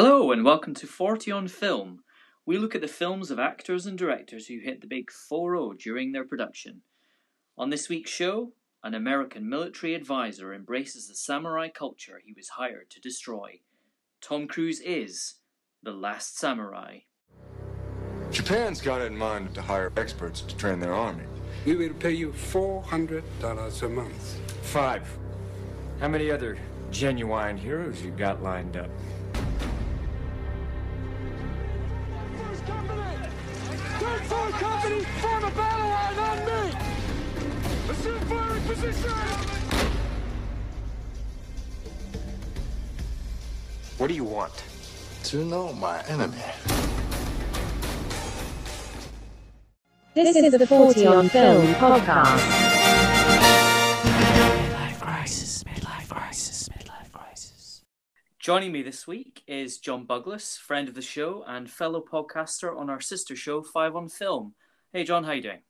Hello, and welcome to 40 on Film. We look at the films of actors and directors who hit the big 4 0 during their production. On this week's show, an American military advisor embraces the samurai culture he was hired to destroy. Tom Cruise is the last samurai. Japan's got it in mind to hire experts to train their army. We will pay you $400 a month. Five. How many other genuine heroes you got lined up? Company, form a battle line on me! Assume firing position! What do you want? To know my enemy. This is the 40 on Film podcast. Midlife crisis, midlife crisis, midlife crisis. Joining me this week is John Buglas, friend of the show and fellow podcaster on our sister show, Five on Film. Hey, John, how you doing?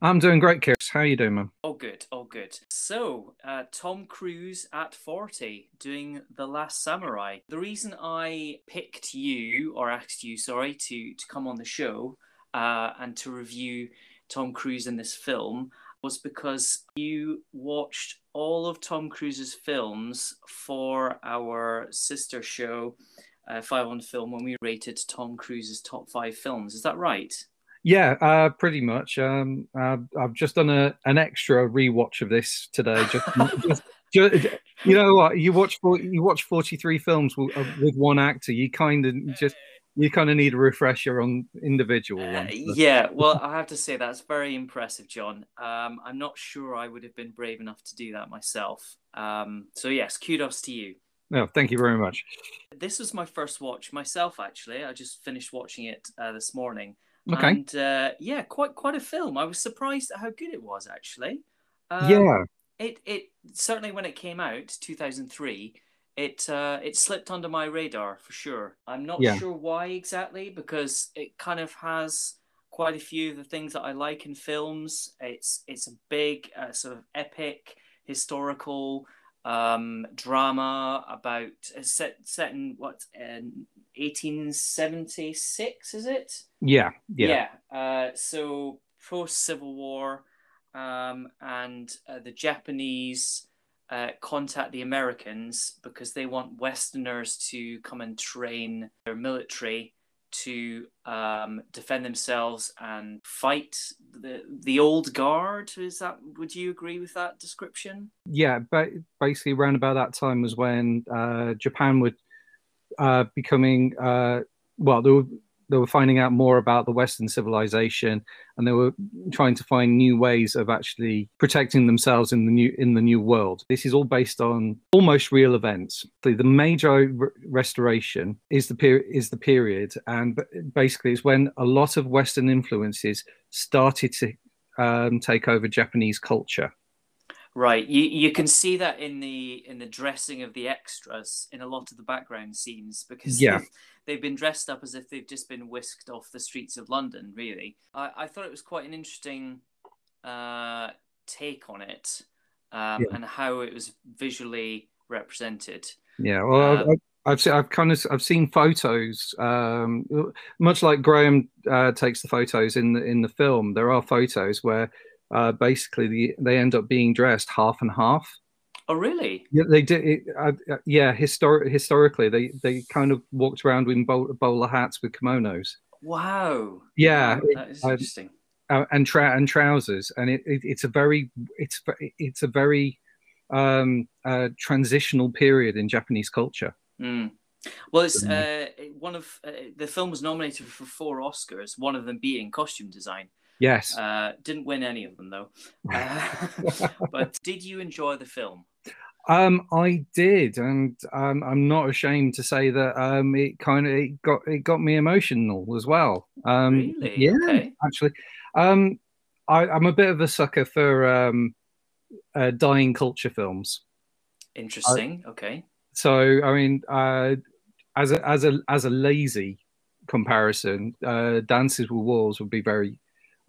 I'm doing great, Kirs. How are you doing, man? All good, all good. So, uh, Tom Cruise at 40 doing The Last Samurai. The reason I picked you, or asked you, sorry, to, to come on the show uh, and to review Tom Cruise in this film was because you watched all of Tom Cruise's films for our sister show, uh, Five on Film, when we rated Tom Cruise's top five films. Is that right? Yeah, uh, pretty much. Um, uh, I've just done a an extra rewatch of this today. Just, just, just you know what? You watch you watch forty three films with, uh, with one actor. You kind of just you kind of need a refresher on individual Uh, ones. yeah, well, I have to say that's very impressive, John. Um, I'm not sure I would have been brave enough to do that myself. Um, so yes, kudos to you. No, thank you very much. This was my first watch myself. Actually, I just finished watching it uh, this morning. Okay. And uh, yeah, quite quite a film. I was surprised at how good it was. Actually. Um, yeah, It it certainly when it came out, 2003. It uh, it slipped under my radar for sure. I'm not Yeah. sure why exactly because it kind of has quite a few of the things that I like in films. It's it's a big uh, sort of epic historical um, drama about uh, set set in what in 1876 is it? yeah, yeah, Uh, so post Civil War, um, and uh, the Japanese uh, contact the Americans because they want Westerners to come and train their military to um, defend themselves and fight the the old guard. Is that? Would you agree with that description? yeah. But basically, around about that time was when uh, Japan would uh, becoming uh, well, they were they were finding out more about the Western civilization, and they were trying to find new ways of actually protecting themselves in the new in the new world. This is all based on almost real events. The, the Restoration is the period is the period, and basically it's when a lot of Western influences started to um, take over Japanese culture. Right. You you can see that in the in the dressing of the extras in a lot of the background scenes because Yeah. they've, they've been dressed up as if they've just been whisked off the streets of London. Really, I, I thought it was quite an interesting uh, take on it um, Yeah. and how it was visually represented. Yeah, well, Um, I've, I've seen, I've kind of, I've seen photos. Um, much like Graham uh, takes the photos in the in the film, there are photos where uh, basically the, they end up being dressed half and half. Oh, really? Yeah, they did. It, uh, uh, yeah, historic historically, they they kind of walked around in bowl, bowler hats with kimonos. Wow. Yeah, Wow, that is I- interesting. uh, and trou- and trousers, and it, it it's a very it's it's a very um, uh, transitional period in Japanese culture. Mm. Well, it's uh, one of uh, the film was nominated for four Oscars, one of them being costume design. Yes. Uh, didn't win any of them though. Uh, but did you enjoy the film? Um, I did, and um, I'm not ashamed to say that um, it kind of it got it got me emotional as well. Um, Really? Yeah, Okay. actually, um, I, I'm a bit of a sucker for um, uh, dying culture films. Interesting. okay. So, I mean, uh, as a as a as a lazy comparison, uh, Dances with Wolves would be very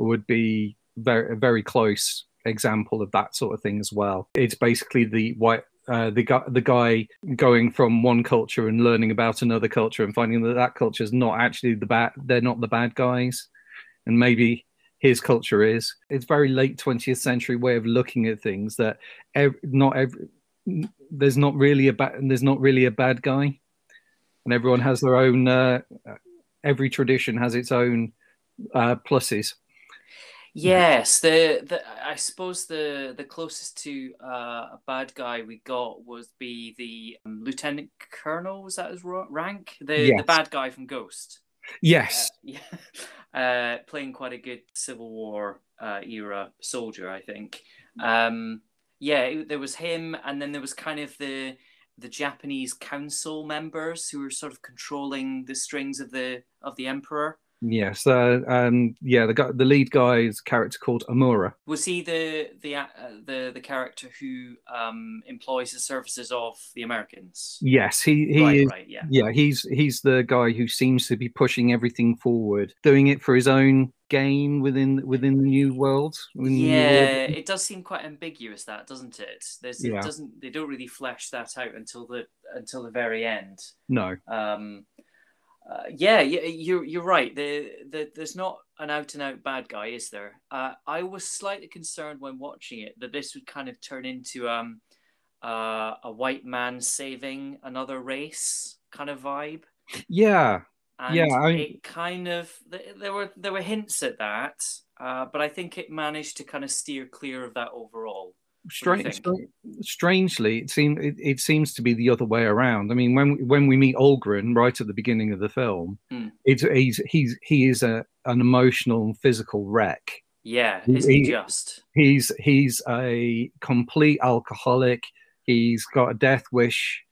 would be very a very close example of that sort of thing as well. It's basically the white uh, the guy the guy going from one culture and learning about another culture and finding that that culture is not actually the bad they're not the bad guys. And maybe his culture is. It's very late 20th century way of looking at things that ev- not every there's not really a bad there's not really a bad guy. And everyone has their own uh, every tradition has its own uh, pluses Yes, the, the I suppose the the closest to uh, a bad guy we got was be the um, lieutenant colonel. Was that his rank? The the bad guy from Ghost. yes Yeah, uh, playing quite a good Civil War uh, era soldier, I think. Um, yeah, it- there was him, and then there was kind of the the Japanese council members who were sort of controlling the strings of the of the emperor. Yes uh, um yeah the guy the lead guy's character called Omura Was he the the uh, the the character who um, employs the services of the Americans? yes he he right, is right, yeah. yeah he's he's the guy who seems to be pushing everything forward doing it for his own gain within within the new world the new Yeah, world. it does seem quite ambiguous, that doesn't it? There's, Yeah. it doesn't. They don't really flesh that out until the until the very end. no Um, uh, yeah, yeah, you're you're right. The, the there's not an out and out bad guy, is there? Uh, I was slightly concerned when watching it that this would kind of turn into um, uh, a white man saving another race kind of vibe. yeah And Yeah, I- it kind of there were there were hints at that, uh, but I think it managed to kind of steer clear of that overall. Strange, strangely, it seems it, it seems to be the other way around. I mean, when when we meet Algren right at the beginning of the film, Hmm. it's he's he's he is a an emotional and physical wreck. Yeah, isn't he he- just? He's he's a complete alcoholic. He's got a death wish.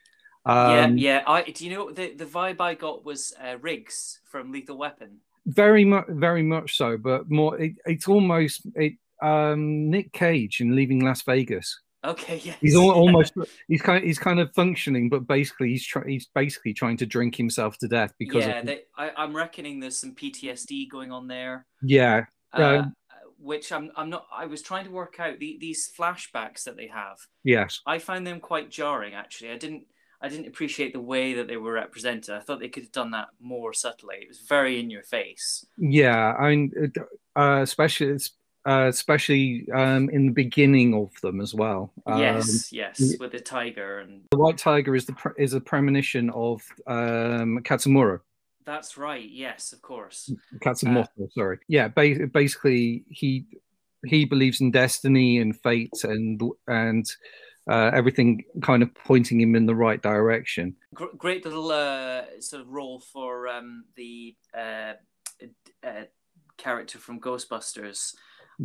Um, yeah, yeah. I do you know the the vibe I got was uh, Riggs from Lethal Weapon. very much, very much so. But more, it, it's almost it. Um, Nick Cage in Leaving Las Vegas. Okay, yes. He's al- almost he's kind he's kind of functioning, but basically he's try, he's basically trying to drink himself to death because yeah. of They, I, I'm reckoning there's some PTSD going on there. yeah Uh, Um, which I'm I'm not. I was trying to work out the, these flashbacks that they have. yes I find them quite jarring. Actually, I didn't. I didn't appreciate the way that they were represented. I thought they could have done that more subtly. It was very in your face. yeah I mean uh, especially uh, especially um, in the beginning of them as well. Um, yes, yes, with the tiger and the white tiger is the pre- is a premonition of um, Katsumura. that's right. Yes, of course. Katsumoto, sorry. Yeah, ba- basically he he believes in destiny and fate and and uh, everything kind of pointing him in the right direction. Gr- great little uh, sort of role for um, the uh, uh, character from Ghostbusters.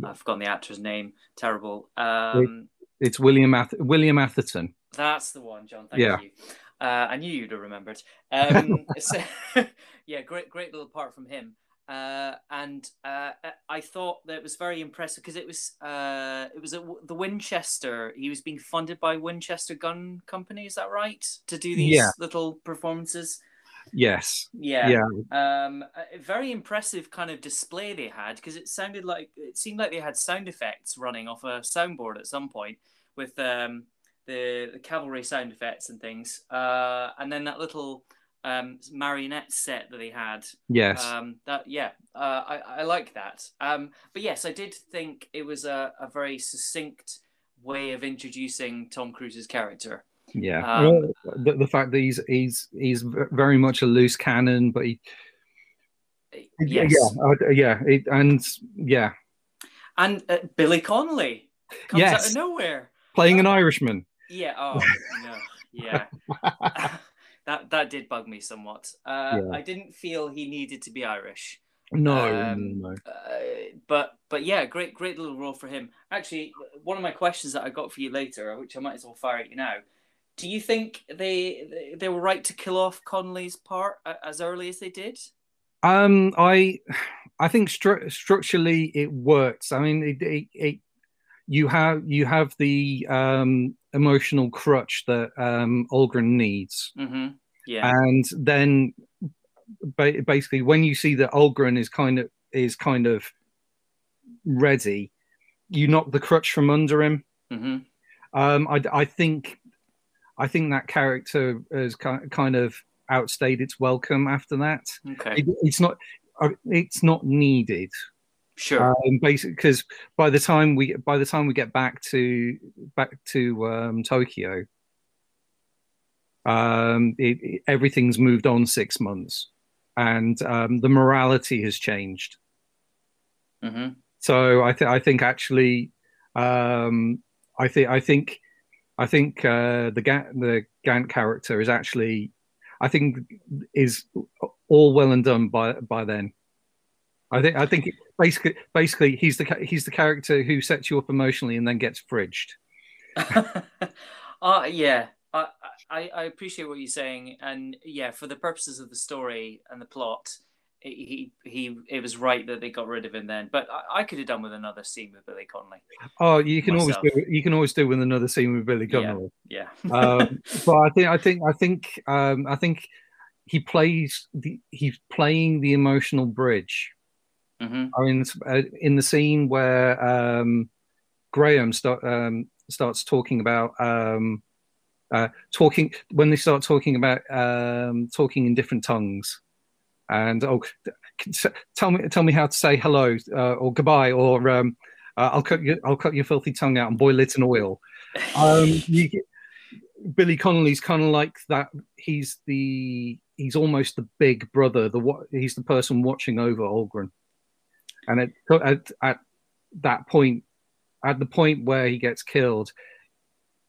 I've forgotten the actor's name. Terrible. Um, It's William Ath- William Atherton. That's the one, John. Thank Yeah. you. Uh, I knew you'd have remembered. Um, so, yeah, great, great little part from him. Uh, and uh, I thought that it was very impressive because it was uh, it was at the Winchester. He was being funded by Winchester Gun Company. Is that right? To do these Yeah. little performances. Yes. Yeah. Yeah. Um, very impressive kind of display they had because it sounded like it seemed like they had sound effects running off a soundboard at some point with um, the, the cavalry sound effects and things, uh, and then that little um, marionette set that they had. Yes. Um, that yeah, uh, I I like that. Um, but yes, I did think it was a, a very succinct way of introducing Tom Cruise's character. Yeah. um, Well, the, the fact that he's he's he's very much a loose cannon, but he Yes. yeah yeah it, and yeah And uh, Billy Connolly comes out of nowhere. playing an Irishman. Yeah. Oh no. Yeah. that that did bug me somewhat. Uh, Yeah. I didn't feel he needed to be Irish. No, Um, no, no. Uh, but but yeah, great great little role for him. Actually, one of my questions that I got for you later, which I might as well fire at you now. Do you think they they, were right to kill off Connolly's part as early as they did? Um, I, I think stru- structurally it works. I mean, it, it, it, you have you have the um, emotional crutch that um, Algren needs, Mm-hmm. Yeah. and then ba- basically when you see that Algren is kind of is kind of ready, you knock the crutch from under him. mm-hmm. Um, I, I think I think that character has kind of outstayed its welcome after that. Okay. It, it's not uh, it's not needed Sure. um, basically because by the time we by the time we get back to back to um, Tokyo, um, it, it- everything's moved on six months, and um, the morality has changed. hmm So I think I think actually, um, I think I think I think uh, the the Gant character is actually, I think, is all well and done by by then. I think I think basically basically he's the he's the character who sets you up emotionally and then gets fridged. uh, yeah, I, I I appreciate what you're saying, and yeah, for the purposes of the story and the plot, he he it was right that they got rid of him then. But I, I could have done with another scene with Billy Connolly. Oh, you can Myself. always do you can always do with another scene with Billy Yeah. Connolly. Yeah. um, but I think I think I think um, I think he plays the he's playing the emotional bridge. hmm I mean, uh, in the scene where um, Graham start, um, starts talking about um, uh, talking when they start talking about um, talking in different tongues, and oh, tell me tell me how to say hello uh, or goodbye or um, uh, I'll cut you I'll cut your filthy tongue out and boil it in oil. Um, you Billy Connolly's kind of like that. He's the he's almost the big brother. The he's the person watching over Algren and at, at at that point at the point where he gets killed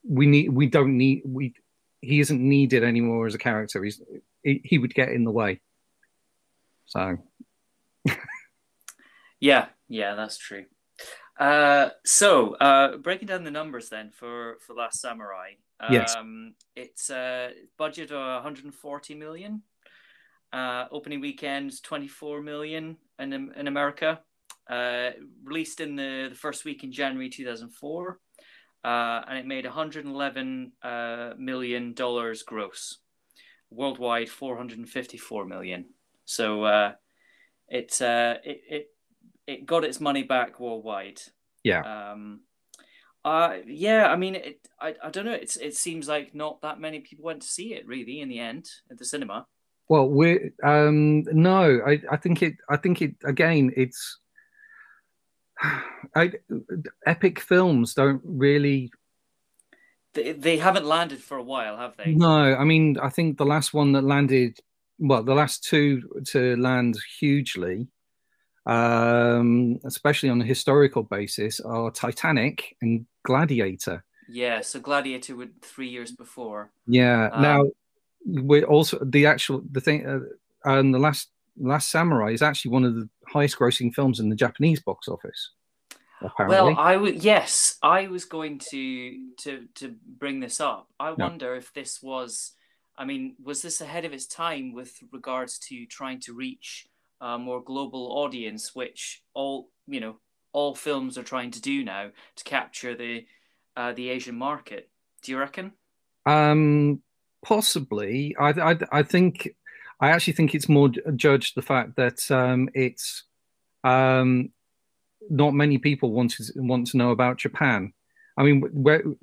we need we don't need we he isn't needed anymore as a character he's he, he would get in the way so Yeah, yeah, that's true. Uh, so uh, breaking down the numbers then for for Last Samurai. Um, Yes. It's a budget of 140 million. Uh, opening weekend 24 million in in America. Uh, released in the, the first week in January 2004, uh, and it made 111 uh, million dollars gross. Worldwide, 454 million. So uh, it's uh, it, it it got its money back worldwide. Yeah. Um, uh, yeah. I mean, it. I, I don't know. It's it seems like not that many people went to see it really in the end at the cinema. well we um no i i think it i think it again it's I, epic films don't really They, they haven't landed for a while, have they? No, I mean, I think the last one that landed, well, the last two to land hugely, um, especially on a historical basis, are Titanic and Gladiator. Yeah. So Gladiator would three years before. Yeah. Um, now, we're also the actual the thing, uh, and the last Last Samurai is actually one of the highest grossing films in the Japanese box office. Apparently, Well, I would. Yes, I was going to to to bring this up. I wonder if this was. I mean, was this ahead of its time with regards to trying to reach a more global audience, which all you know, all films are trying to do now to capture the uh, the Asian market. Do you reckon? Um, possibly. I, I, I think. I actually think it's more judged the fact that um, it's um, not many people want to want to know about Japan. I mean,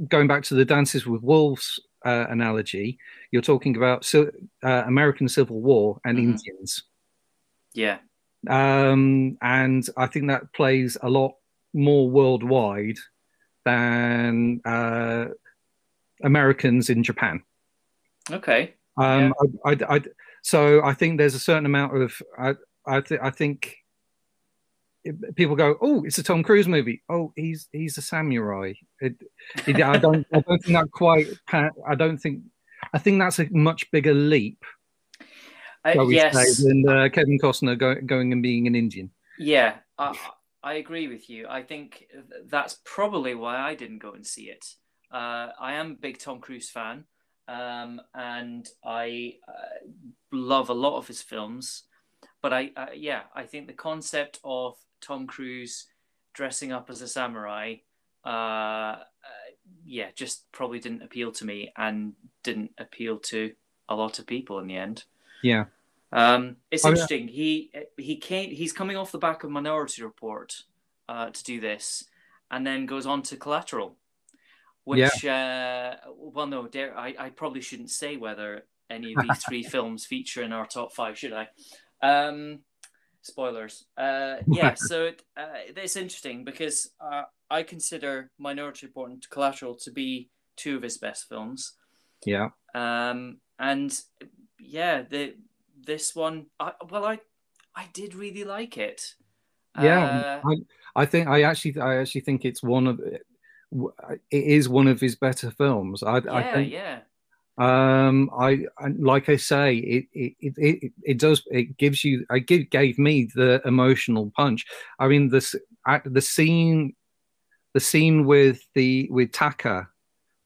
going back to the Dances with Wolves uh, analogy, you're talking about ci- uh, American Civil War and Mhm. Indians, Yeah. um, and I think that plays a lot more worldwide than uh, Americans in Japan. Okay. Um, I, I, I, so I think there's a certain amount of I, I, th- I think people go, oh, it's a Tom Cruise movie. Oh, he's he's a samurai. It, it, I don't I don't think that quite. I don't think. I think that's a much bigger leap. Uh, yes. say, than uh, Kevin Costner go, going and being an Indian. Yeah, I, I agree with you. I think that's probably why I didn't go and see it. Uh, I am a big Tom Cruise fan, um, and I uh, love a lot of his films. But I, uh, yeah, I think the concept of Tom Cruise dressing up as a samurai, uh, uh, yeah, just probably didn't appeal to me and didn't appeal to a lot of people in the end. Yeah. Um, it's Oh, yeah. interesting. He he came. He's coming off the back of Minority Report uh, to do this, and then goes on to Collateral. which uh, well, no, dare I, I probably shouldn't say whether any of these three films feature in our top five, should I? Um, spoilers. Uh, yeah, so it, uh, it's interesting because uh, I consider Minority Report and Collateral to be two of his best films. Yeah. Um, and yeah, the this one, I, well, I I did really like it. Yeah, Uh, I, I think I actually I actually think it's one of it is one of his better films. I, I yeah, think yeah, um I, I like I say it it, it it it does it gives you I give gave me the emotional punch. I mean this at the scene the scene with the with Taka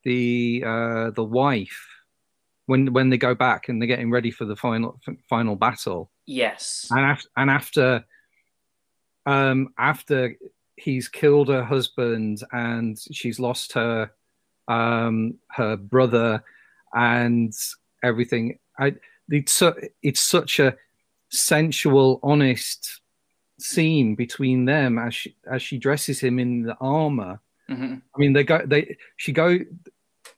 the uh the wife when when they go back and they're getting ready for the final final battle yes, and after, and after um after he's killed her husband and she's lost her um her brother and everything. I it's it's such a sensual honest scene between them as she as she dresses him in the armor. Hmm i mean they go they she go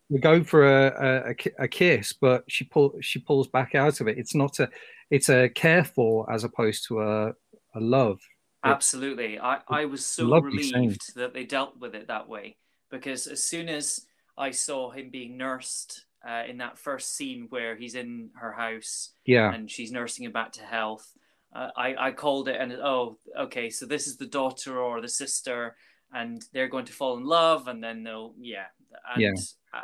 they go for a, a, a kiss but she pull she pulls back out of it. It's not a it's a care for as opposed to a a love. Absolutely. I I was so Lovely scene. relieved that they dealt with it that way because as soon as I saw him being nursed uh, in that first scene where he's in her house yeah. and she's nursing him back to health. Uh, I, I called it and oh okay so this is the daughter or the sister and they're going to fall in love and then they'll yeah. And Yeah. uh,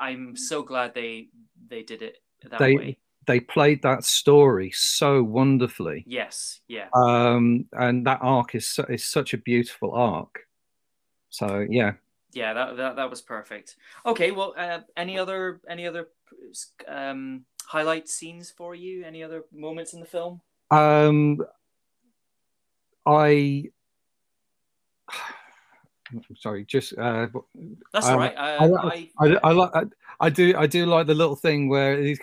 I'm so glad they they did it that They- way. they played that story so wonderfully. Yes yeah. Um and that arc is is such a beautiful arc. So yeah yeah that, that that was perfect. Okay well uh, any other any other um highlight scenes for you? Any other moments in the film? Um i sorry just uh that's Um, all right I, I, I, I, I, I like I, I do I do like the little thing where he's,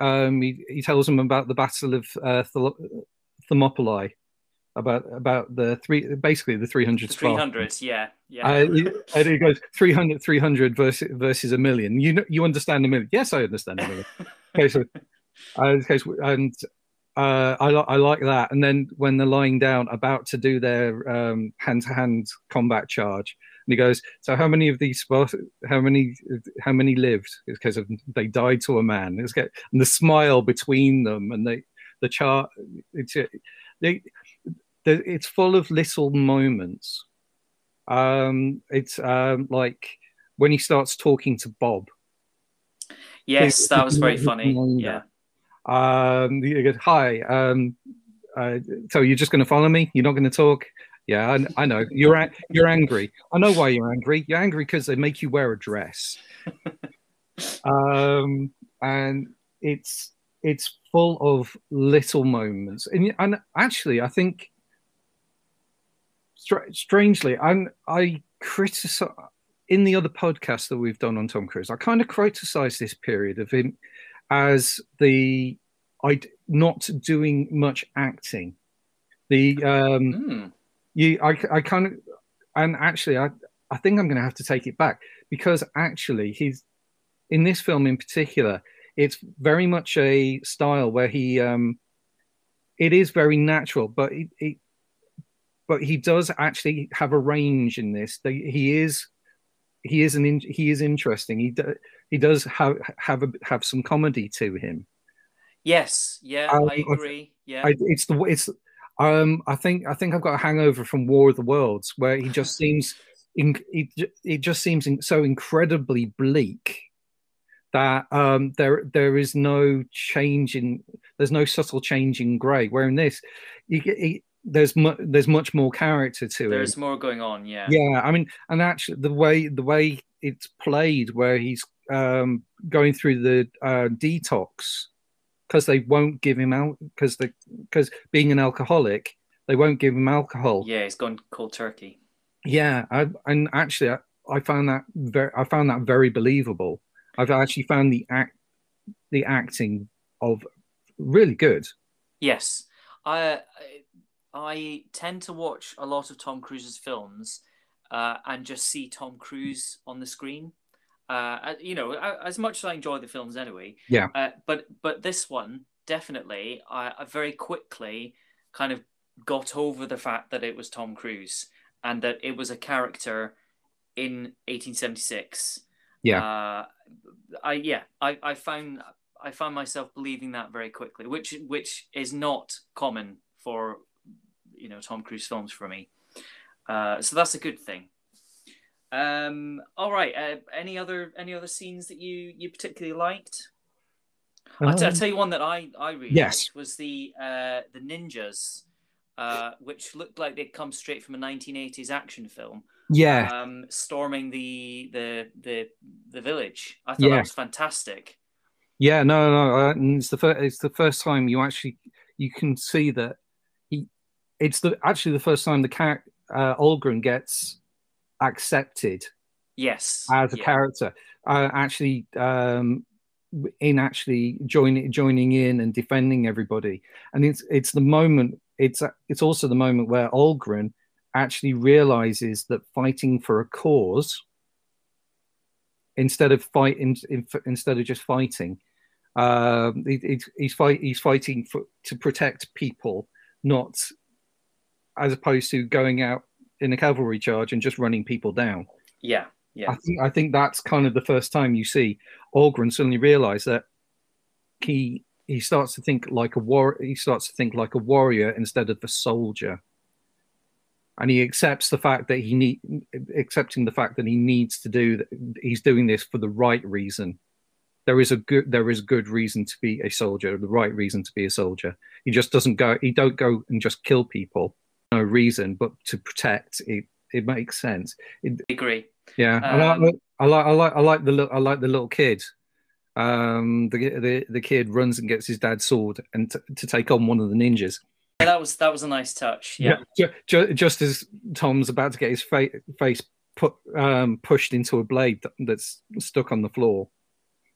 um he, he tells them about the battle of uh, Thermo- Thermopylae about about the three basically the 300 the Spartans. 300s yeah yeah. Uh, he- and he goes 300 300 versus versus a million. You know you understand a million. Yes I understand a million. Okay so uh, so- and uh, I, I like that. And then when they're lying down about to do their um, hand-to-hand combat charge and he goes so how many of these how many how many lived? It's because of they died to a man. It's and the smile between them and they the chart it's they, they, it's full of little moments. Um it's um like when he starts talking to bob. Yes that was very funny. yeah. Um hi um uh, so you're just going to follow me? You're not going to talk? Yeah I, I know. You're a- you're angry. I know why you're angry. You're angry because they make you wear a dress. Um and it's it's full of little moments. And and actually i think str- strangely i'm i criticize in the other podcasts that we've done on tom cruise i kind of criticize this period of him as the i not doing much acting the um Hmm. you i, I kind of and actually i i think i'm going to have to take it back because actually he's in this film in particular it's very much a style where he um it is very natural but it, it but he does actually have a range in this. He is he is an in, he is interesting. He do, he does have have a, have some comedy to him. Yes. Yeah Um, i agree. Yeah. I, it's the it's um I think I think I've got a hangover from War of the Worlds where he just seems in it, it just seems in, so incredibly bleak that um there there is no change in there's no subtle change in grey. Where in this you there's mu- there's much more character to it. There's more going on yeah. Yeah i mean and actually the way the way it's played where he's um going through the uh detox because they won't give him out because the because being an alcoholic they won't give him alcohol. Yeah he's gone cold turkey. Yeah I, and actually I, I found that very i found that very believable. I've actually found the act the acting of really good. Yes, I I tend to watch a lot of Tom Cruise's films uh, and just see Tom Cruise on the screen. Uh, you know, as much as I enjoy the films anyway. Yeah. Uh, but but this one definitely, I, I very quickly kind of got over the fact that it was Tom Cruise and that it was a character in 1876. Yeah. Uh, I yeah, I, I found I found myself believing that very quickly, which which is not common for you know Tom Cruise films for me. Uh, so that's a good thing. Um, all right. Uh, any other any other scenes that you you particularly liked? I'll, t- I'll tell you one that I I really Yes. was the uh, the ninjas, uh, which looked like they'd come straight from a 1980s action film. Yeah. Um, storming the the the the village. I thought that was fantastic. Yeah, no, no, uh, it's the first. It's the first time you actually you can see that. It's the actually the first time the character uh, Algren gets accepted Yes. as a yeah. character. Uh, actually, um, in actually joining joining in and defending everybody, and it's it's the moment. It's it's also the moment where Algren actually realizes that fighting for a cause instead of fighting instead of just fighting um it, it, he's fight he's fighting for to protect people not as opposed to going out in a cavalry charge and just running people down Yeah. Yeah. i think i think that's kind of the first time you see Algren suddenly realize that he he starts to think like a war he starts to think like a warrior instead of a soldier and he accepts the fact that he need accepting the fact that he needs to do that he's doing this for the right reason there is a good there is good reason to be a soldier the right reason to be a soldier he just doesn't go he don't go and just kill people no reason but to protect it it makes sense it, I agree. yeah I, Um, like, I like i like i like the little i like the little kid um the, the the kid runs and gets his dad's sword and t- to take on one of the ninjas Yeah, that was that was a nice touch. Yeah. Ju- ju- just as Tom's about to get his fa- face put um, pushed into a blade that's stuck on the floor,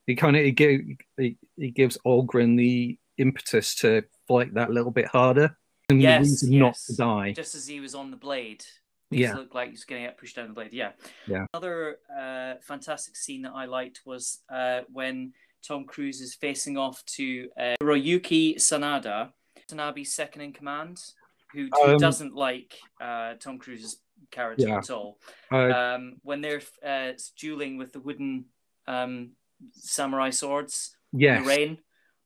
he kind of he, gi- he, he gives Algren the impetus to fight that little bit harder and the Yes, not to die. Just as he was on the blade. He Yeah. looked like he was going to get pushed down the blade. Yeah. Yeah. Another uh, fantastic scene that I liked was uh, when Tom Cruise is facing off to uh, Sanada, Tanabe's second in command, who, who Um, doesn't like uh, Tom Cruise's character Yeah. at all. Um, when they're uh, dueling with the wooden um, samurai swords in the rain.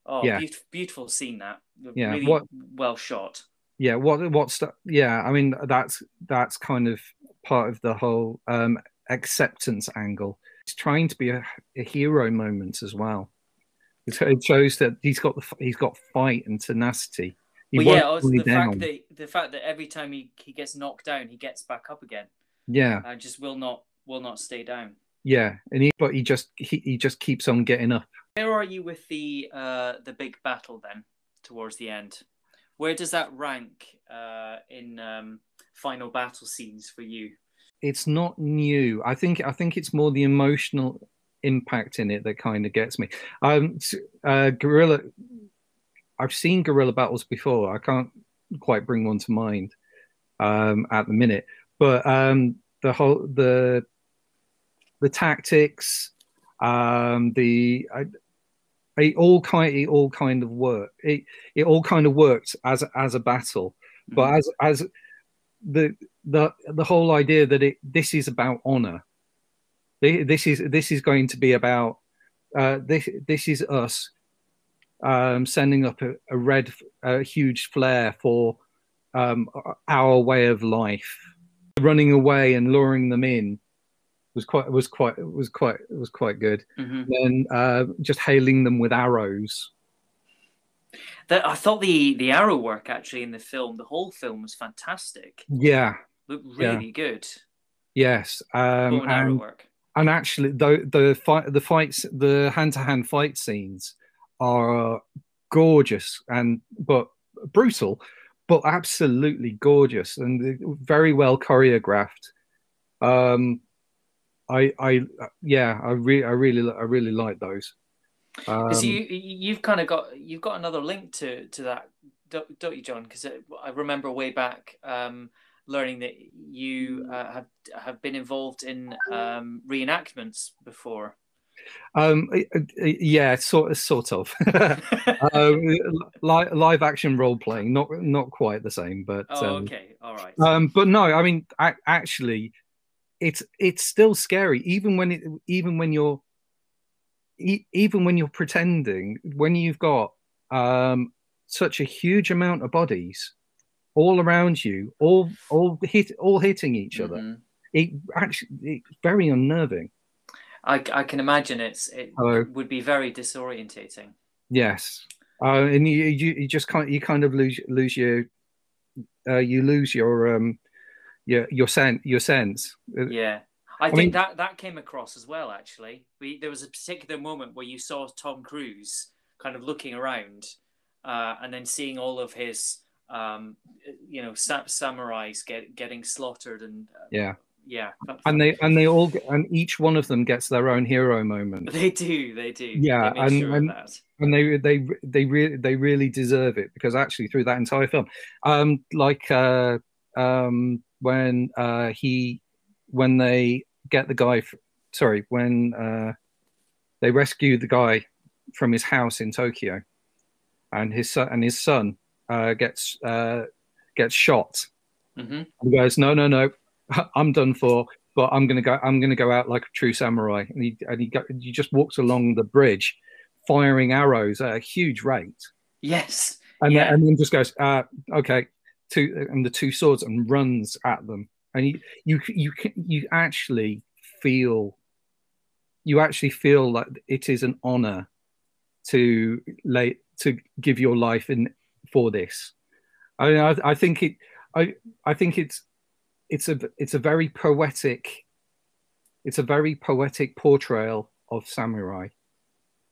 Oh, Yeah. beautiful, beautiful scene that. Yeah, Really what- well shot. Yeah. What what's that? Yeah, I mean that's that's kind of part of the whole um, acceptance angle. He's trying to be a, a hero moment as well. It, it shows that he's got the he's got fight and tenacity. He Well, yeah, also the down. fact that the fact that every time he, he gets knocked down, he gets back up again. yeah, I just will not will not stay down. yeah, and he but he just he, he just keeps on getting up. Where are you with the uh the big battle then towards the end? Where does that rank uh in um final battle scenes for you? It's not new. I think I think it's more the emotional impact in it that kind of gets me. Um, uh, guerrilla. I've seen guerrilla battles before. I can't quite bring one to mind um, at the minute, but um, the whole the the tactics, um, the it all kind it all kind of work. It it all kind of worked as as a battle, but as as the the the whole idea that it this is about honor. This is this is going to be about uh, this this is us um, sending up a, a red a huge flare for um, our way of life. Running away and luring them in was quite was quite was quite was quite good. Mhm. Then uh, just hailing them with arrows. That I thought the the arrow work actually in the film, the whole film was fantastic. Yeah. Looked Yeah. really good. Yes. Um, and arrow work. and actually the the fight the fights the hand-to-hand fight scenes are gorgeous and but brutal but absolutely gorgeous and very well choreographed um i i yeah i really i really i really like those um, you you've kind of got you've got another link to to that, don't, you, John? Because I remember way back um, learning that you uh, have have been involved in um, reenactments before. Um, uh, uh, yeah, sort of, sort of. um, li- live action role playing, not not quite the same, but Oh, um, okay, all right. um, but no, I mean, a- actually, it's it's still scary, even when it, even when you're, even when you're pretending, when you've got um, such a huge amount of bodies all around you, all all hit, all hitting each other. Mhm. It actually it's very unnerving. I, I can imagine it's it Hello. would be very disorientating. Yes, uh, and you, you you just kind you kind of lose lose your uh, you lose your um your your sense your sense. Uh, Yeah. I, I think mean- that that came across as well. Actually, we there was a particular moment where you saw Tom Cruise kind of looking around, uh, and then seeing all of his, um, you know, sa- samurais get getting slaughtered, and uh, Yeah, yeah, and they and they all and each one of them gets their own hero moment, they do, they do. Yeah, they and- sure and- and they they they really they really deserve it because actually through that entire film, um, like uh, um, when uh he when they get the guy, f- sorry, when uh they rescue the guy from his house in Tokyo, and his son and his son uh gets uh gets shot Mm-hmm. He goes, no, no, no, I'm done for. But I'm gonna go. I'm gonna go out like a true samurai. And he and he, go, he just walks along the bridge, firing arrows at a huge rate, Yes. and Yeah. then, and then just goes, uh, okay, two and the two swords and runs at them. And you you you can- you actually feel, you actually feel like it is an honor to lay to give your life in for this. I mean, I, I think it. I I think it's it's a it's a very poetic. It's a very poetic portrayal of samurai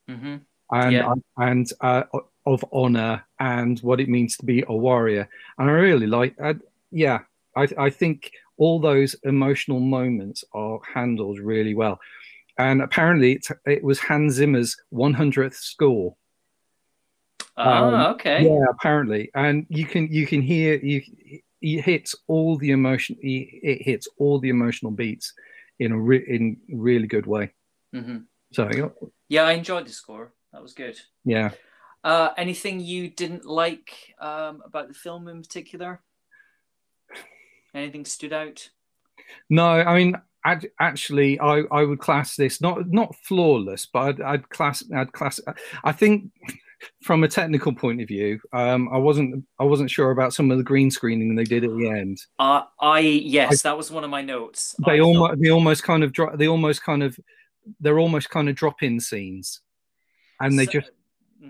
hmm and Yeah. and uh, of honor and what it means to be a warrior. And I really like. I, yeah, I I think all those emotional moments are handled really well. And apparently, it, it was Hans Zimmer's 100th score. Oh, Um, okay. Yeah, apparently, and you can you can hear you he hits all the emotion. He, it hits all the emotional beats in a re, in really good way. hmm So Yeah, I enjoyed the score. That was good. yeah, Uh, anything you didn't like um, about the film in particular? Anything stood out? no, I mean. I'd, actually, I, I would class this not not flawless, but I'd, I'd class I'd class. I think from a technical point of view, um, I wasn't I wasn't sure about some of the green screening they did at the end. Uh, I yes, that was one of my notes. They I almost they almost kind of drop. They almost kind of they're almost kind of drop in scenes, and they So- just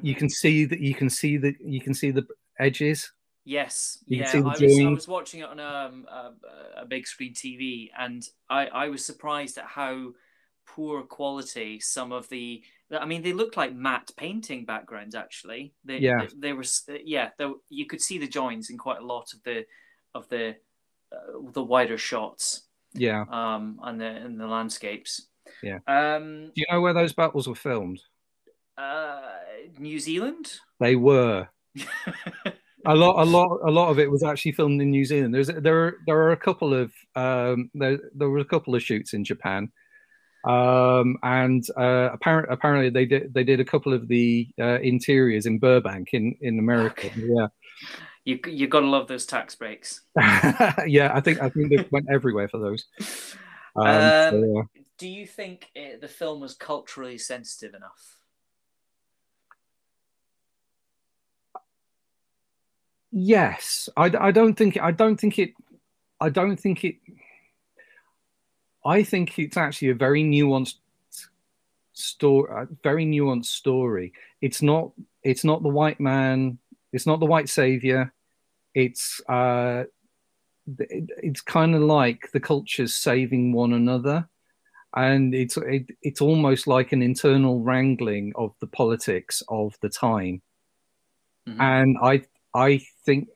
you Mhm. can see that you can see that you can see the edges. Yes, You yeah. I was, I was watching it on um, a, a big screen TV, and I, I was surprised at how poor quality some of the. I mean, they looked like matte painting backgrounds. Actually, they, Yeah. they, they were. Yeah, they, you could see the joins in quite a lot of the of the uh, the wider shots. Yeah. um, and the and the landscapes. Yeah. Um, Do you know where those battles were filmed? Uh, New Zealand. They were. a lot a lot a lot of it was actually filmed in New Zealand. There's there are there are a couple of um there there were a couple of shoots in Japan. Um and uh apparently apparently they did they did a couple of the uh, interiors in Burbank in in America. Okay. you you gotta love those tax breaks. Yeah. yeah, I think I think they went everywhere for those. Um, Um, so, yeah. Do you think it, the film was culturally sensitive enough? Yes, I, I don't think I don't think it I don't think it I think it's actually a very nuanced story very nuanced story. It's not it's not the white man, it's not the white savior. It's uh it, it's kind of like the cultures saving one another and it's it, it's almost like an internal wrangling of the politics of the time Mhm. and I I think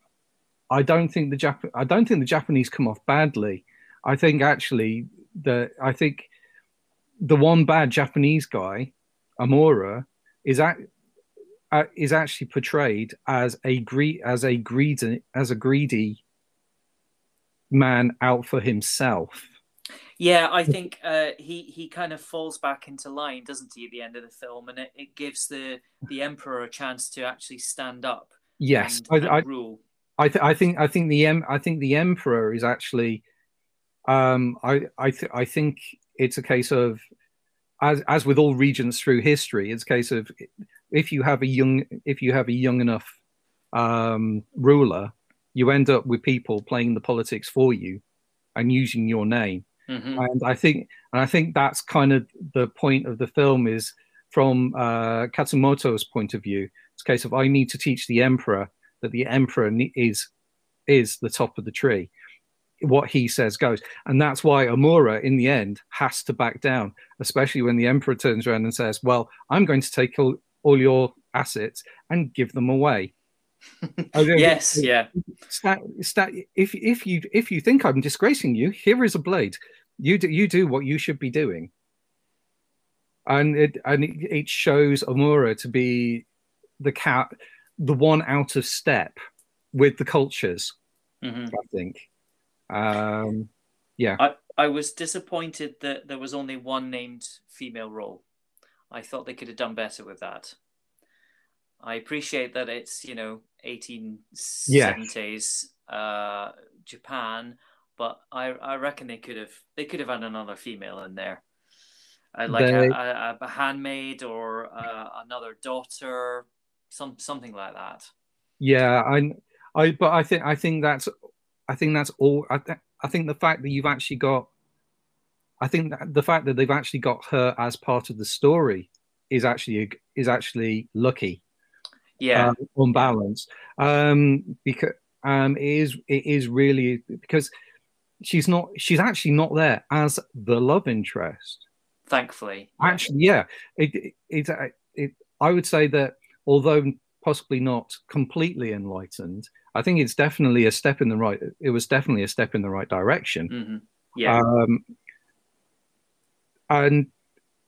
I don't think the Jap- I don't think the Japanese come off badly. I think actually the I think the one bad Japanese guy, Omura, is at, uh, is actually portrayed as a gre- as a greedy as a greedy man out for himself. Yeah, I think uh, he he kind of falls back into line, doesn't he, at the end of the film, and it, it gives the the emperor a chance to actually stand up. Yes, and, I, and I, rule. I, th- I think I think the em- I think the emperor is actually, um, I I th- I think it's a case of, as as with all regents through history, it's a case of if you have a young if you have a young enough um, ruler, you end up with people playing the politics for you and using your name. Mhm. And I think and I think that's kind of the point of the film is from uh, Katsumoto's point of view. It's a case of I need to teach the emperor that the emperor is is the top of the tree. What he says goes, and that's why Omura, in the end, has to back down, especially when the emperor turns around and says, "Well, I'm going to take all, all your assets and give them away." Yes, yeah. Sta sta if if you if you think I'm disgracing you, here is a blade. You do you do what you should be doing, and it and it, it shows Omura to be the cat, the one out of step with the cultures. Mhm. I think. Um, yeah, I, I was disappointed that there was only one named female role. I thought they could have done better with that. I appreciate that it's, you know, 1870s uh, Japan, but I, I reckon they could have they could have had another female in there. Uh, like They- a, a, a handmaid or uh, another daughter, some something like that. yeah. I I but I think I think that's I think that's all. I, th- I think the fact that you've actually got, I think that the fact that they've actually got her as part of the story is actually is actually lucky. Yeah, um, on balance um because um it is it is really because she's not she's actually not there as the love interest thankfully. actually yeah it it, it, it i would say that although possibly not completely enlightened i think it's definitely a step in the right it was definitely a step in the right direction. Hmm Yeah. um and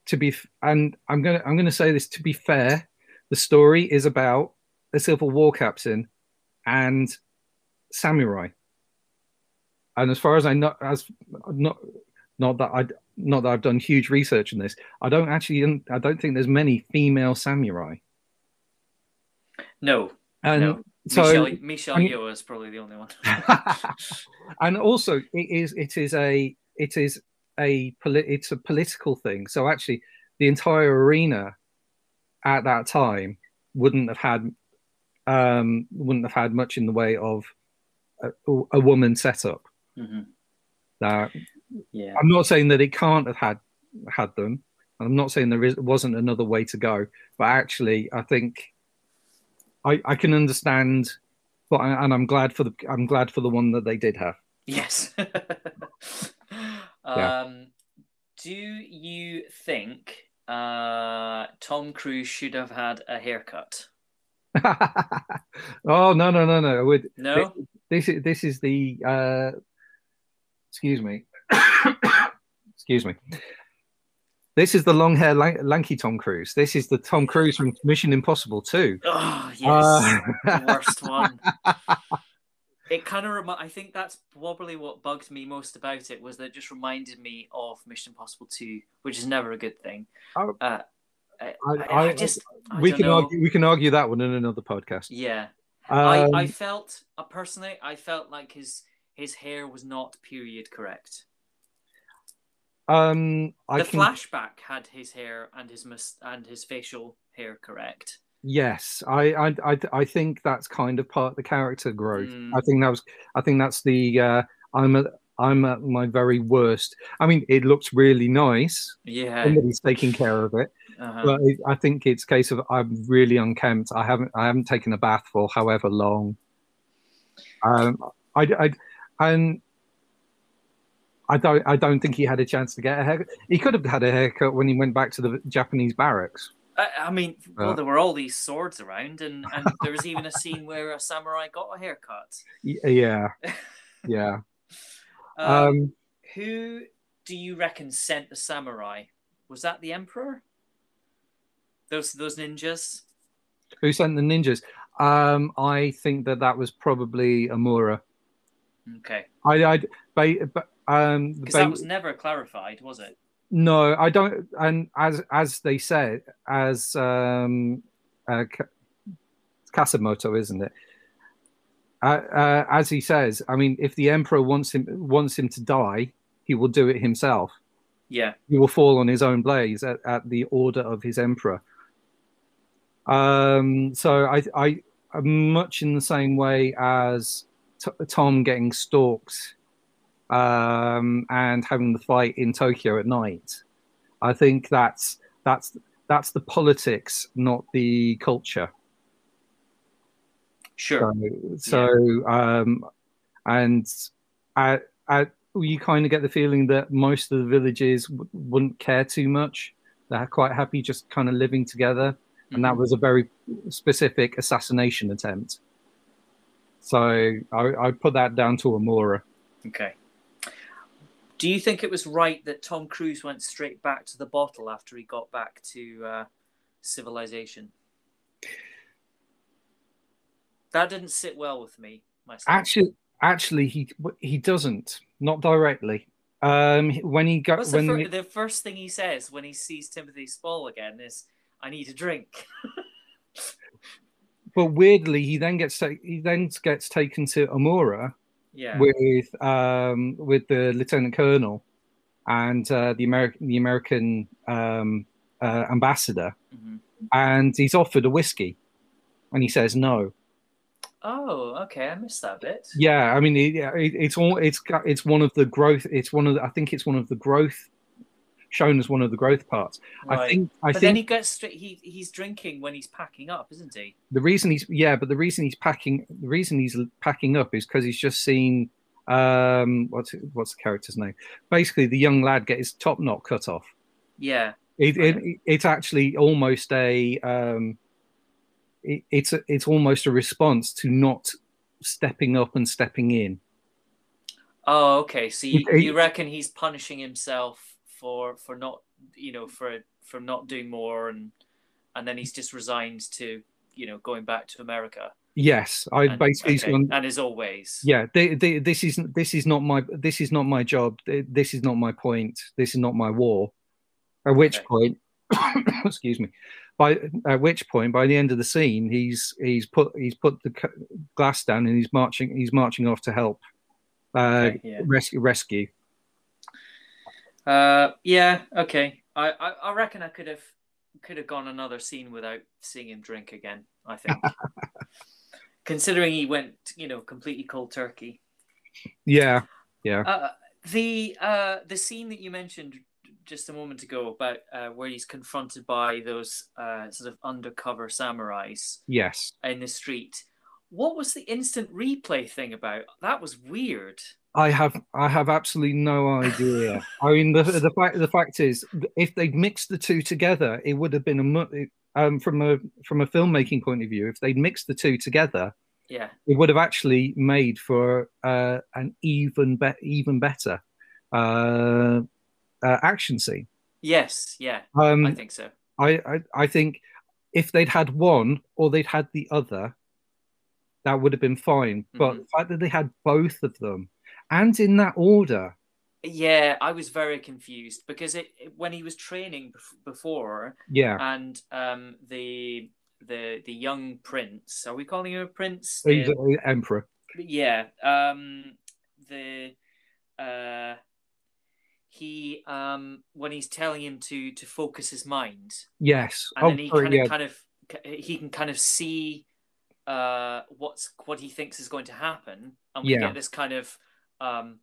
to be and i'm gonna i'm gonna say this to be fair the story is about a civil war captain and samurai. And as far as i know as not not that i not that i've done huge research on this i don't actually i don't think there's many female samurai no. and no. so Michelle, Michelle Yeoh is probably the only one. and also it is it is a it is a it's a political thing so actually the entire arena at that time wouldn't have had um wouldn't have had much in the way of a, a woman setup Mhm. now Yeah. i'm not saying that it can't have had had them i'm not saying there is, wasn't another way to go but actually i think i i can understand but I, and i'm glad for the i'm glad for the one that they did have Yes. Yeah. um, do you think uh, Tom Cruise should have had a haircut? oh no no no no! Would No. this is this is the uh, excuse me, excuse me. This is the long hair lan- lanky Tom Cruise. This is the Tom Cruise from Mission Impossible 2. Oh yes, Uh, the worst one. It kind of remi- I think that's probably what bugged me most about it was that it just reminded me of Mission Impossible Two, which is never a good thing. Oh. Uh, I, I- I, just I we can know. argue we can argue that one in another podcast. Yeah, Um, I, I felt uh, personally, I felt like his his hair was not period correct. Um, I the can, flashback had his hair and his mus- and his facial hair correct. Yes, I, I, I, I think that's kind of part of the character growth. Mm. I think that was, I think that's the, uh, I'm at, I'm at my very worst. I mean, it looks really nice. Yeah, Somebody's taking care of it, uh-huh. but it, I think it's a case of I'm really unkempt. I haven't, I haven't taken a bath for however long. Um, I, I, and I don't, I don't think he had a chance to get a haircut. He could have had a haircut when he went back to the Japanese barracks. I, I mean, well, Uh. there were all these swords around, and, and there was even a scene where a samurai got a haircut. Yeah, yeah. Um, Um, who do you reckon sent the samurai? Was that the emperor? Those those ninjas? Who sent the ninjas? Um, I think that that was probably Omura. Okay. I, I, ba- ba- um, Because that was never clarified, was it? no, I don't. And as as they said, as um, uh, Ka- Katsumoto, isn't it? Uh, uh, as he says, I mean, if the emperor wants him wants him to die, he will do it himself. Yeah. He will fall on his own blaze at, at the order of his emperor. Um, so I, I, much in the same way as T- Tom getting stalked um, and having the fight in Tokyo at night. I think that's that's that's the politics, not the culture. Sure. So, so um, and I, I, you kind of get the feeling that most of the villages w- wouldn't care too much. They're quite happy just kind of living together, and that Mhm. was a very specific assassination attempt. So I, I put that down to Omura. Okay. Do you think it was right that Tom Cruise went straight back to the bottle after he got back to uh, civilization? That didn't sit well with me myself. Actually, actually, he he doesn't, not directly. Um, when he got What's the, when fir- he- the first thing he says when he sees Timothy Spall again is, "I need a drink." but weirdly, he then gets ta- he then gets taken to Omura yeah. with um with the lieutenant colonel and uh, the American the American um, uh, ambassador, Mhm. and he's offered a whiskey, and he says no. Oh, okay. I missed that bit. Yeah, I mean, it, yeah, it, it's all it's it's one of the growth. It's one of the, I think it's one of the growth shown as one of the growth parts. I think I but think then he gets straight. He he's drinking when he's packing up, isn't he? the reason he's yeah, but the reason he's packing the reason he's packing up is because he's just seen um what's it- what's the character's name? Basically, the young lad get his top knot cut off. Yeah. It, it it's actually almost a um it, it's a, it's almost a response to not stepping up and stepping in. Oh, okay. So you, He- you reckon he's punishing himself for for not you know for for not doing more and and then he's just resigned to you know going back to America. Yes, I And, basically okay, gone- and as always. yeah they, they, this isn't this is not my this is not my job this is not my point this is not my war at which Okay. point excuse me by at which point by the end of the scene he's he's put he's put the glass down and he's marching he's marching off to help uh Okay, yeah. rescue rescue Uh, yeah. Okay. I, I I reckon I could have could have gone another scene without seeing him drink again. I think. Considering he went, you know, completely cold turkey. yeah yeah Uh, the uh, the scene that you mentioned just a moment ago about uh, where he's confronted by those uh, sort of undercover samurais yes in the street. What was the instant replay thing about? That was weird. I have I have absolutely no idea. I mean the the fact the fact is if they'd mixed the two together, it would have been a mu- um, from a from a filmmaking point of view. If they'd mixed the two together, Yeah. it would have actually made for uh, an even be- even better uh, uh, action scene. Yes. Yeah. Um, I think so. I, I I think if they'd had one or they'd had the other, that would have been fine. But Mhm. the fact that they had both of them and in that order, Yeah, I was very confused because it, it- when he was training before, yeah, and um, the the the young prince. Are we calling him a prince? he's The- an emperor. yeah um the uh he um when he's telling him to to focus his mind Yes. and oh, then he sorry, kind of kind of he can kind of see uh what's what he thinks is going to happen and we Yeah. get this kind of um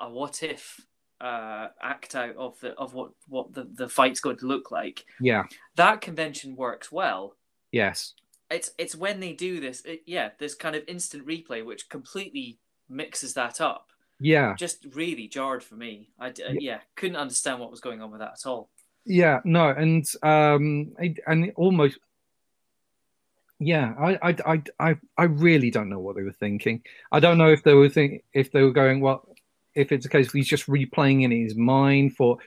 a what if uh act out of the of what what the the fight's going to look like yeah. that convention works well Yes. it's it's when they do this it, yeah this kind of instant replay which completely mixes that up Yeah. just really jarred for me i d- yeah couldn't understand what was going on with that at all Yeah. No, and um, and almost. Yeah, I, I, I, I, I really don't know what they were thinking. I don't know if they were think if they were going well. If it's a case he's just replaying in his mind for,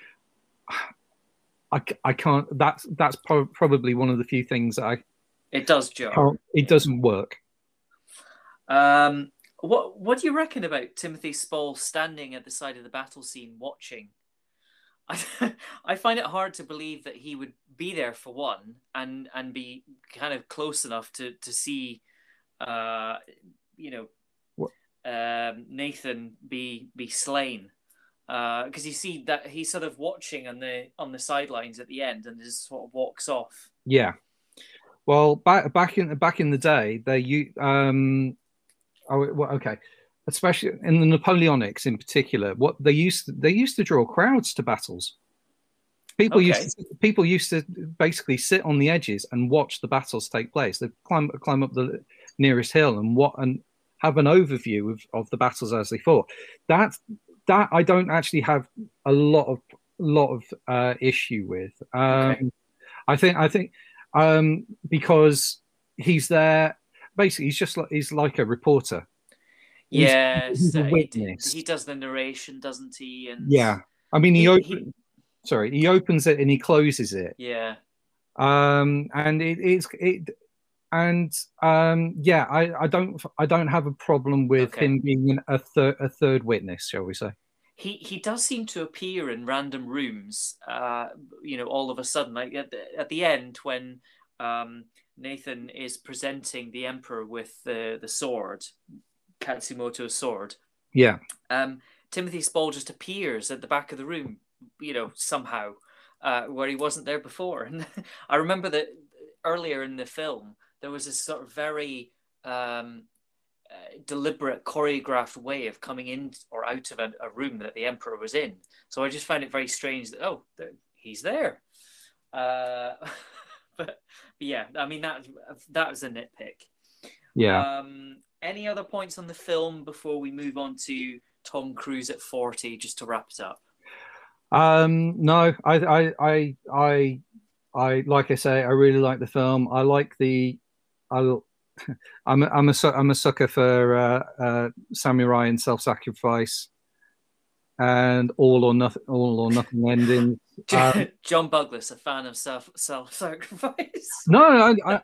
I, I can't. That's that's pro- probably one of the few things I it does can't. It doesn't work. um What What do you reckon about Timothy Spall standing at the side of the battle scene watching? I, I find it hard to believe that he would be there for one and and be kind of close enough to to see, uh, you know, um, Nathan be be slain. Because you see that he's sort of watching on the on the sidelines at the end and just sort of walks off. Yeah. Well, back back in back in the day, they you um, oh, well, okay, especially in the Napoleonics in particular, what they used to, they used to draw crowds to battles. People used to, people used to basically sit on the edges and watch the battles take place. They climb climb up the nearest hill and what and have an overview of, of the battles as they fought. That that I don't actually have a lot of lot of uh, issue with. Um, Okay. I think I think um, because he's there. Basically, he's just like he's like a reporter. He's- Yes, he's a uh, he, he does the narration, doesn't he? And Yeah, I mean he, He- he- sorry he opens it and he closes it. yeah, Um, and it, it's it and um, yeah, I, I don't I don't have a problem with Okay. him being a third a third witness, shall we say? he he does seem to appear in random rooms. Uh, you know, all of a sudden, like at the, at the end when um, Nathan is presenting the emperor with the the sword, Katsumoto's sword. Yeah, Um, Timothy Spall just appears at the back of the room, you know, somehow, uh, where he wasn't there before. And I remember that earlier in the film, there was this sort of very um, uh, deliberate, choreographed way of coming in or out of a, a room that the emperor was in. So I just found it very strange that, oh, there, he's there. Uh, but, but yeah, I mean, that, that was a nitpick. yeah. Um, any other points on the film before we move on to Tom Cruise at 40, just to wrap it up? Um, no, I, I, I, I, I, like I say, I really like the film. I like the, I, I'm, a, I'm a, I'm a sucker for uh, uh, samurai and self-sacrifice, and all or nothing, all or nothing endings. Um, John Buglas, a fan of self self sacrifice. no, I, I,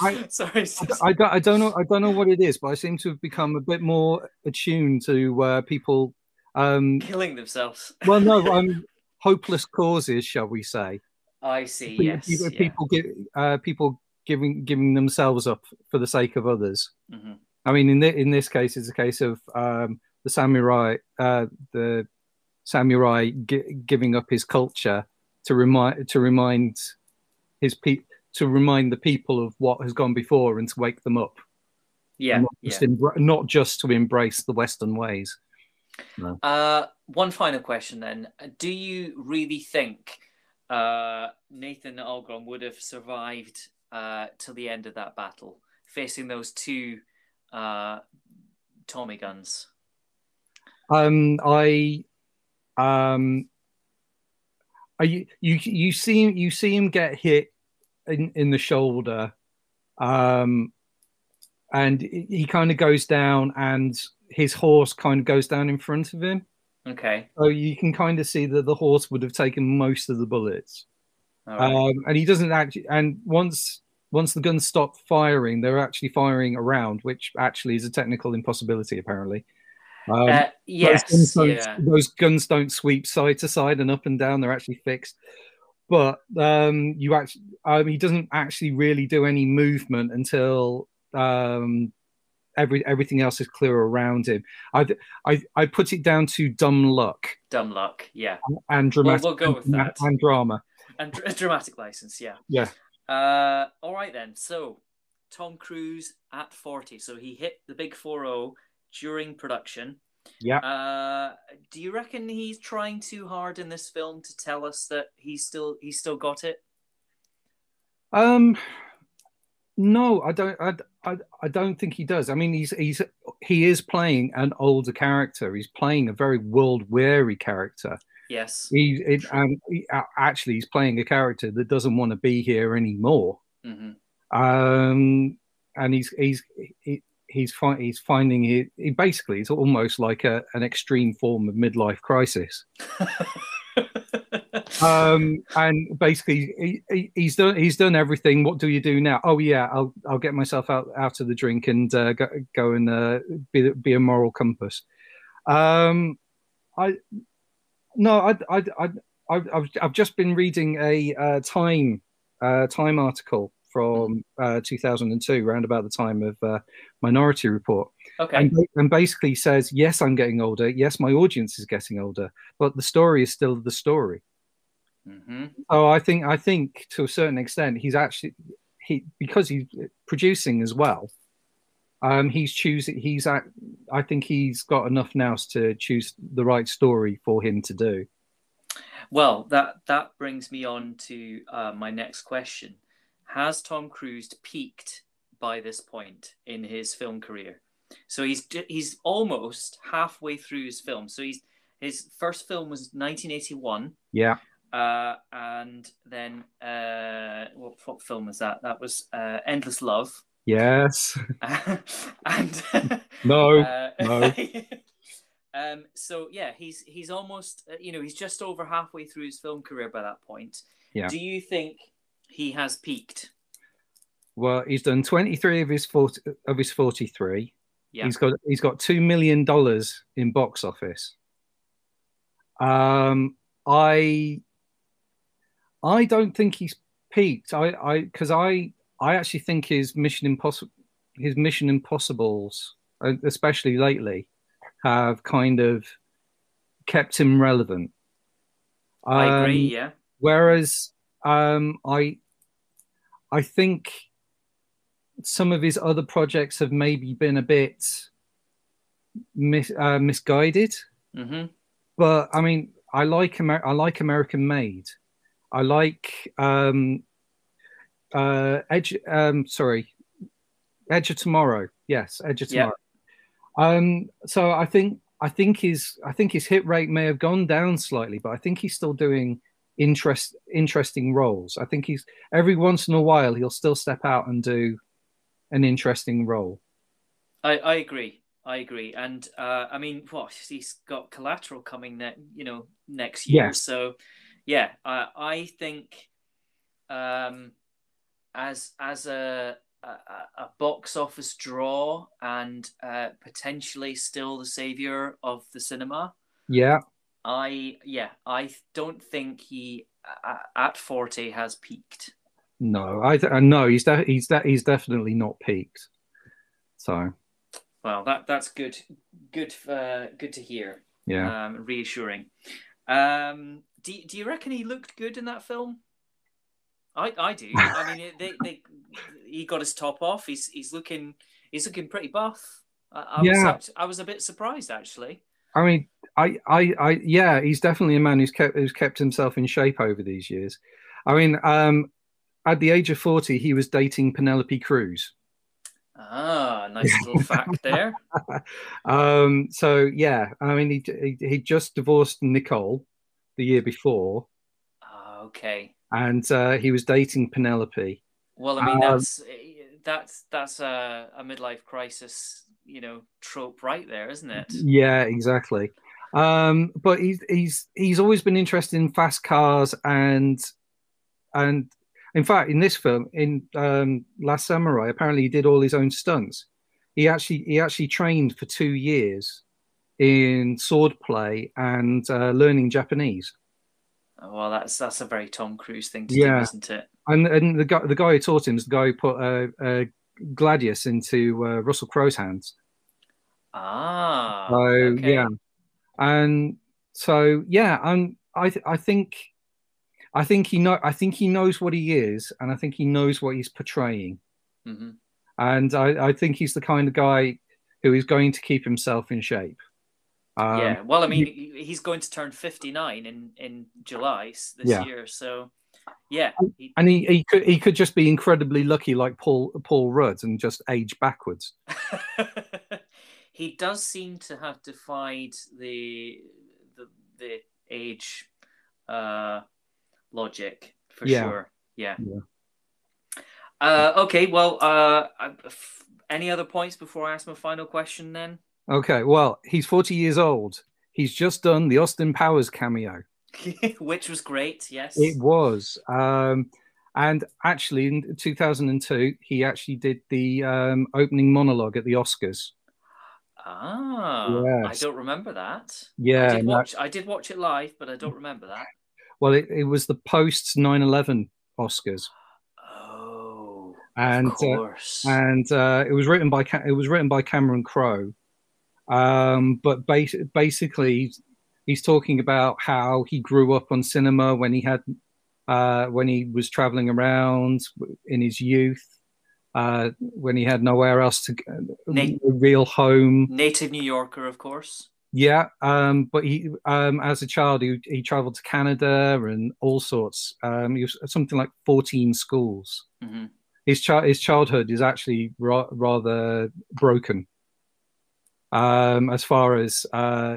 I- Sorry, it's just- I, don't, I don't know, I don't know what it is, but I seem to have become a bit more attuned to uh, people. Um, killing themselves. well, no, um, hopeless causes, shall we say? I see. Pe- Yes. people, yeah. people give uh, people giving giving themselves up for the sake of others. Mhm. I mean, in the, in this case, it's a case of um, the samurai, uh, the samurai gi- giving up his culture to remind to remind his pe- to remind the people of what has gone before and to wake them up, Yeah. not, yeah. just not just to embrace the Western ways. Uh, one final question then. Do you really think uh, Nathan Algren would have survived uh, till the end of that battle, facing those two uh, Tommy guns? Um, I, um, I, you you see him you see him get hit in in the shoulder, um, and he kind of goes down, and his horse kind of goes down in front of him. Okay. So you can kind of see that the horse would have taken most of the bullets, right. um, and he doesn't actually. And once once the guns stop firing, they're actually firing around, which actually is a technical impossibility apparently. Um, Uh, yes. those guns, Yeah. those guns don't sweep side to side and up and down. They're actually fixed. But um, you actually, um, he doesn't actually really do any movement until um, every everything else is clear around him. I, I I put it down to dumb luck Dumb luck. Yeah. and dramatic we'll go with and, that. and drama. And dr- dramatic license. Yeah. Yeah. Uh, all right then. So Tom Cruise at 40. So he hit the big 4 during production. Yeah. Uh, do you reckon he's trying too hard in this film to tell us that he's still he's still got it? Um, no, I don't. I, I, I don't think he does. I mean, he's he's he is playing an older character. He's playing a very world weary character. Yes. He, it, and he, actually, he's playing a character that doesn't want to be here anymore. hmm Um, and he's he's he, he's fi- he's finding it. He basically, it's almost like a, an extreme form of midlife crisis. um, and basically he, he, he's done he's done everything. What do you do now? Oh yeah, I'll I'll get myself out out of the drink and uh, go, go and uh, be be a moral compass. Um, I no, I I I I've I've just been reading a uh, Time uh, Time article from uh, 2002, around about the time of uh, Minority Report. Okay. And, and basically says, yes, I'm getting older. Yes, my audience is getting older, but the story is still the story. Hmm Oh, I think I think to a certain extent he's actually he because he's producing as well. Um, he's choosing. He's at. I think he's got enough now to choose the right story for him to do. Well, that that brings me on to uh, my next question: Has Tom Cruise peaked by this point in his film career? So he's he's almost halfway through his film. So he's his first film was 1981. Yeah. Uh, and then uh, what, what film was that? That was uh, Endless Love. Yes. and No, uh, no. um, so yeah, he's he's almost uh, you know he's just over halfway through his film career by that point. Yeah. Do you think he has peaked? Well, he's done 23 of his 40, of his 43. Yeah. He's got he's got two million dollars in box office. Um, I I don't think he's peaked. I I because I I actually think his Mission Impossible his Mission Impossibles, uh, especially lately, have kind of kept him relevant. I agree. Um, Yeah. Whereas um, I, I think some of his other projects have maybe been a bit mis- uh, misguided. hmm But I mean, I like Amer- I like American Made. I like um, uh, Edge. Um, sorry, Edge of Tomorrow. Yes, Edge of. Tomorrow. Um, so I think I think his I think his hit rate may have gone down slightly, but I think he's still doing interest interesting roles. I think he's every once in a while he'll still step out and do an interesting role. I, I agree. I agree. And uh, I mean, what he's got collateral coming ne- you know, next year. Yes. So yeah, I I think um as as a a, a box office draw and uh, potentially still the savior of the cinema. Yeah, I yeah, I don't think he uh, at 40 has peaked. no, I th- uh, no, he's de- he's de- he's definitely not peaked. So Well, that that's good good uh, good to hear. yeah, um, reassuring. Um, do, do you reckon he looked good in that film? I, I do. I mean, they, they, he got his top off. He's he's looking he's looking pretty buff. I, I was Yeah. act- I was a bit surprised actually. I mean, I, I, I, yeah, he's definitely a man who's kept who's kept himself in shape over these years. I mean, um, at the age of forty, he was dating Penelope Cruz. Ah, nice little fact there. Um, so yeah, I mean, he, he he just divorced Nicole the year before, Ah, okay. and uh, he was dating Penelope. Well, I mean Um, that's that's that's a, a midlife crisis, you know, trope right there, isn't it? Yeah, exactly. Um, but he's he's he's always been interested in fast cars and and in fact in this film in um, Last Samurai apparently he did all his own stunts. He actually he actually trained for two years in swordplay and uh, learning Japanese. Well, that's that's a very Tom Cruise thing to Yeah. do, isn't it? And and the guy the guy who taught him is the guy who put uh, uh, Gladius into uh, Russell Crowe's hands. Ah, So okay. yeah, and so yeah, I'm. I th- I think, I think he know. I think he knows what he is, and I think he knows what he's portraying. Mhm. And I, I think he's the kind of guy who is going to keep himself in shape. Um, yeah. Well, I mean, he- he's going to turn fifty nine in in July this Yeah. year, so yeah. He, and he, he could he could just be incredibly lucky, like Paul Paul Rudd, and just age backwards. he does seem to have defied the the, the age uh, logic for Yeah. sure. Yeah. Yeah. Uh, okay. Well, uh, any other points before I ask my final question? Then. Okay, well, he's forty years old. He's just done the Austin Powers cameo. which was great. Yes, It was. Um, and actually, in 2002, he actually did the um, opening monologue at the Oscars. Ah, Yes. I don't remember that. Yeah, I did watch. I did watch it live, but I don't remember that. Well, it, it was the post 9 11 Oscars. Oh, And uh, and uh, it was written by Ca- it was written by Cameron Crowe. Um, but bas- basically, he's, talking about how he grew up on cinema when he had uh, when he was traveling around in his youth, uh, when he had nowhere else to go, Nate- a real home. Native New Yorker, of course. Yeah, um, but he, um, as a child, he, he traveled to Canada and all sorts. Um, he was something like fourteen schools. hmm His child, his childhood is actually ra- rather broken, um, as far as uh,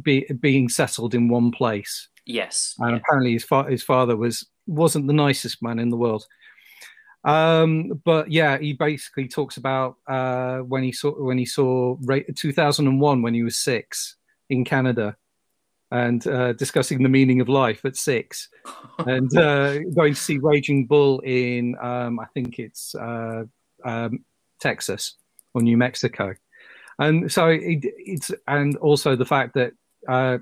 be, being settled in one place. Yes. And yeah. apparently, his, fa- his father was wasn't the nicest man in the world. Um, but yeah, he basically talks about uh, when he saw when he saw Ra- 2001 when he was six in Canada, and uh, discussing the meaning of life at six, and uh, going to see Raging Bull in um, I think it's uh, um, Texas or New Mexico, and so it, it's and also the fact that uh,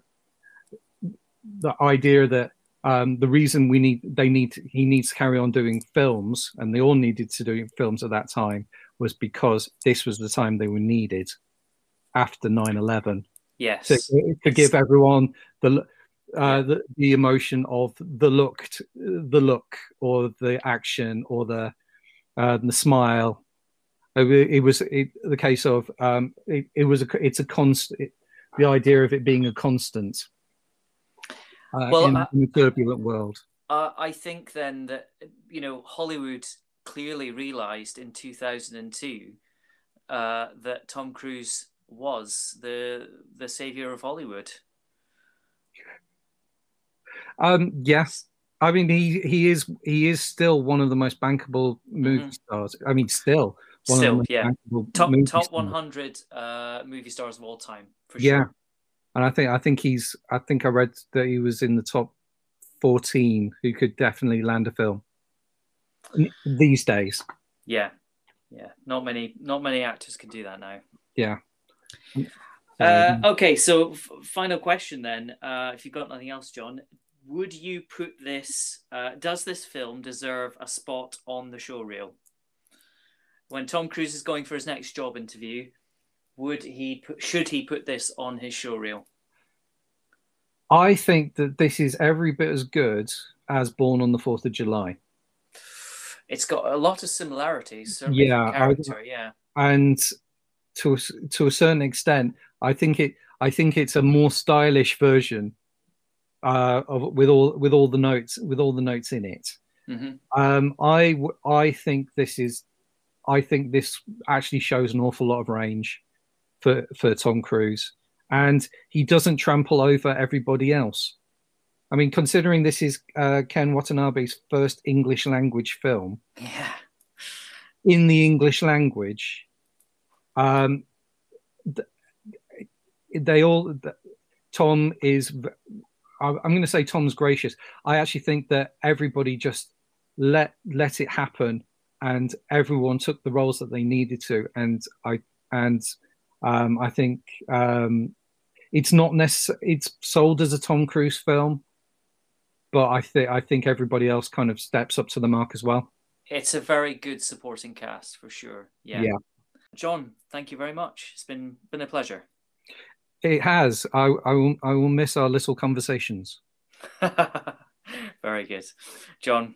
the idea that um, the reason we need they need he needs to carry on doing films and they all needed to do films at that time was because this was the time they were needed after 9-11 yes. to, to give everyone the uh, the, the emotion of the look the look or the action or the uh, the smile it, it was it, the case of um, it, it was a it's a constant the idea of it being a constant uh, Well, in, I- in a turbulent world Uh, I think then that you know Hollywood clearly realized in 2002 uh, that Tom Cruise was the the savior of Hollywood. Um, yes, I mean he he is he is still one of the most bankable movie Mhm. stars. I mean, still Still, yeah. Top top 100 uh, movie stars of all time for Yeah, and I think I think he's I think I read that he was in the top fourteen who could definitely land a film these days. Yeah, yeah. Not many not many actors can do that now. Yeah. Uh, okay, so f- final question then. Uh, if you've got nothing else, John, would you put this? Uh, does this film deserve a spot on the show reel? When Tom Cruise is going for his next job interview, would he put, should he put this on his show reel? I think that this is every bit as good as Born on the Fourth of July. It's got a lot of similarities. Yeah, I- yeah, and to to a certain extent, I think it I think it's a more stylish version uh, of with all with all the notes with all the notes in it. hmm Um, I I think this is I think this actually shows an awful lot of range for for Tom Cruise, and he doesn't trample over everybody else. I mean, considering this is uh, Ken Watanabe's first English language film, yeah. in the English language, um, they all. Tom is. I'm going to say Tom's gracious. I actually think that everybody just let let it happen, and everyone took the roles that they needed to, and I and um, I think um, it's not necessary. It's sold as a Tom Cruise film, but I think I think everybody else kind of steps up to the mark as well. It's a very good supporting cast for sure. Yeah. Yeah. John, thank you very much. It's been been a pleasure. It has. I, I will. I will miss our little conversations. very good. John.